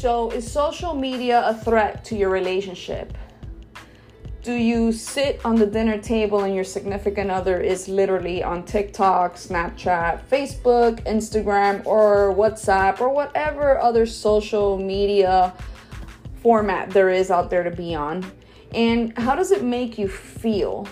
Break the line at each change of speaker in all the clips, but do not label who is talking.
so is social media a threat to your relationship? Do you sit on the dinner table and your significant other is literally on TikTok, Snapchat, Facebook, Instagram, or WhatsApp, or whatever other social media format there is out there to be on? And how does it make you feel?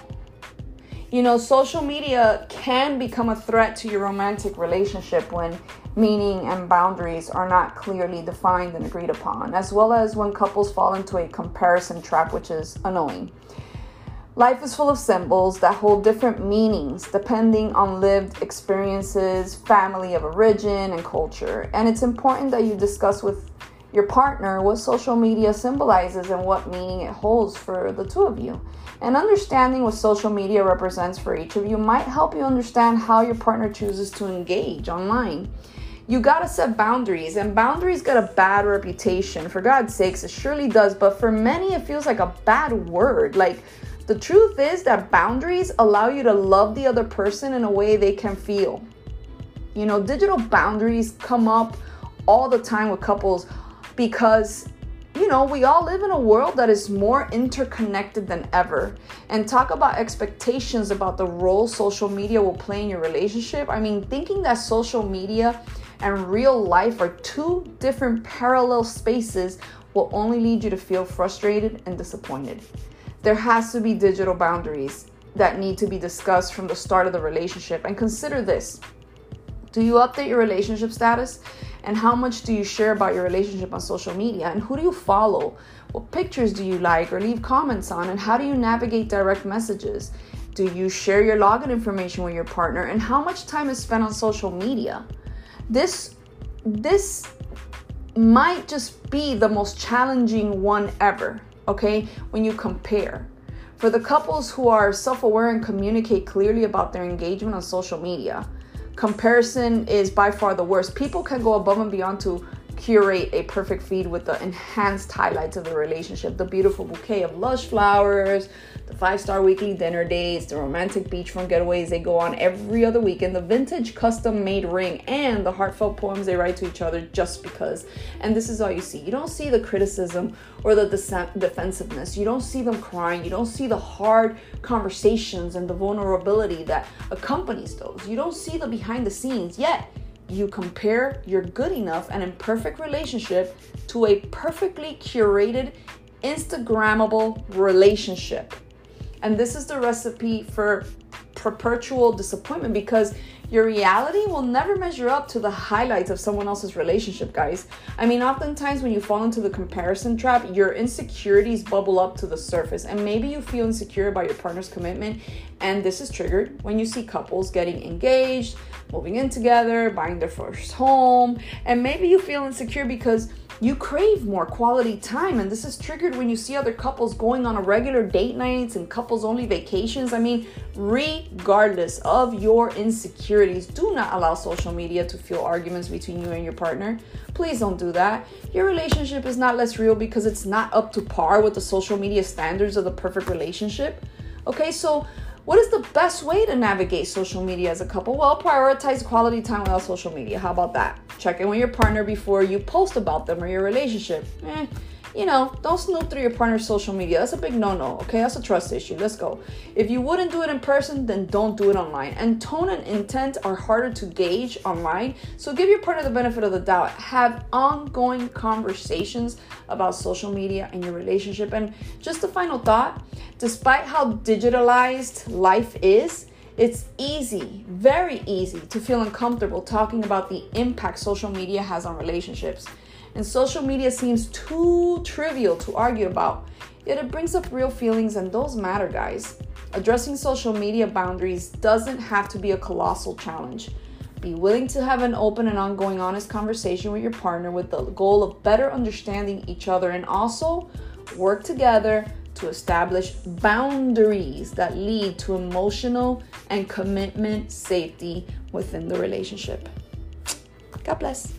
You know, social media can become a threat to your romantic relationship when meaning and boundaries are not clearly defined and agreed upon, as well as when couples fall into a comparison trap, which is annoying. Life is full of symbols that hold different meanings depending on lived experiences, family of origin, and culture. And it's important that you discuss with your partner what social media symbolizes and what meaning it holds for the two of you. And understanding what social media represents for each of you might help you understand how your partner chooses to engage online. You gotta set boundaries, and boundaries get a bad reputation. For God's sakes, it surely does, but for many, it feels like a bad word. Like, the truth is that boundaries allow you to love the other person in a way they can feel. You know, digital boundaries come up all the time with couples because you know, we all live in a world that is more interconnected than ever. And talk about expectations about the role social media will play in your relationship. I mean, thinking that social media and real life are two different parallel spaces will only lead you to feel frustrated and disappointed. There has to be digital boundaries that need to be discussed from the start of the relationship. And consider this do you update your relationship status? And how much do you share about your relationship on social media? And who do you follow? What pictures do you like or leave comments on? And how do you navigate direct messages? Do you share your login information with your partner? And how much time is spent on social media? This this might just be the most challenging one ever, okay? When you compare. For the couples who are self-aware and communicate clearly about their engagement on social media, comparison is by far the worst. People can go above and beyond to curate a perfect feed with the enhanced highlights of the relationship the beautiful bouquet of lush flowers, the five star weekly dinner dates, the romantic beachfront getaways they go on every other weekend, the vintage custom made ring, and the heartfelt poems they write to each other just because. And this is all you see. You don't see the criticism or the defensiveness. You don't see them crying. You don't see the hard conversations and the vulnerability that accompanies those. You don't see the behind the scenes yet you compare your good enough and imperfect relationship to a perfectly curated, Instagrammable relationship. And this is the recipe for perpetual disappointment because your reality will never measure up to the highlights of someone else's relationship, guys. I mean, oftentimes when you fall into the comparison trap, your insecurities bubble up to the surface, and maybe you feel insecure about your partner's commitment. And this is triggered when you see couples getting engaged, moving in together, buying their first home, and maybe you feel insecure because you crave more quality time and this is triggered when you see other couples going on a regular date nights and couples only vacations i mean regardless of your insecurities do not allow social media to fuel arguments between you and your partner. Please don't do that. Your relationship is not less real because it's not up to par with the social media standards of the perfect relationship. Okay so what is the best way to navigate social media as a couple? Well, prioritize quality time without social media. How about that? Check in with your partner before you post about them or your relationship. Eh, you know, don't snoop through your partner's social media. That's a big no no, okay? That's a trust issue. Let's go. If you wouldn't do it in person, then don't do it online. And tone and intent are harder to gauge online. So give your partner the benefit of the doubt. Have ongoing conversations about social media and your relationship. And just a final thought despite how digitalized life is, it's easy, very easy, to feel uncomfortable talking about the impact social media has on relationships. And social media seems too trivial to argue about, yet it brings up real feelings, and those matter, guys. Addressing social media boundaries doesn't have to be a colossal challenge. Be willing to have an open and ongoing honest conversation with your partner with the goal of better understanding each other and also work together to establish boundaries that lead to emotional and commitment safety within the relationship. God bless.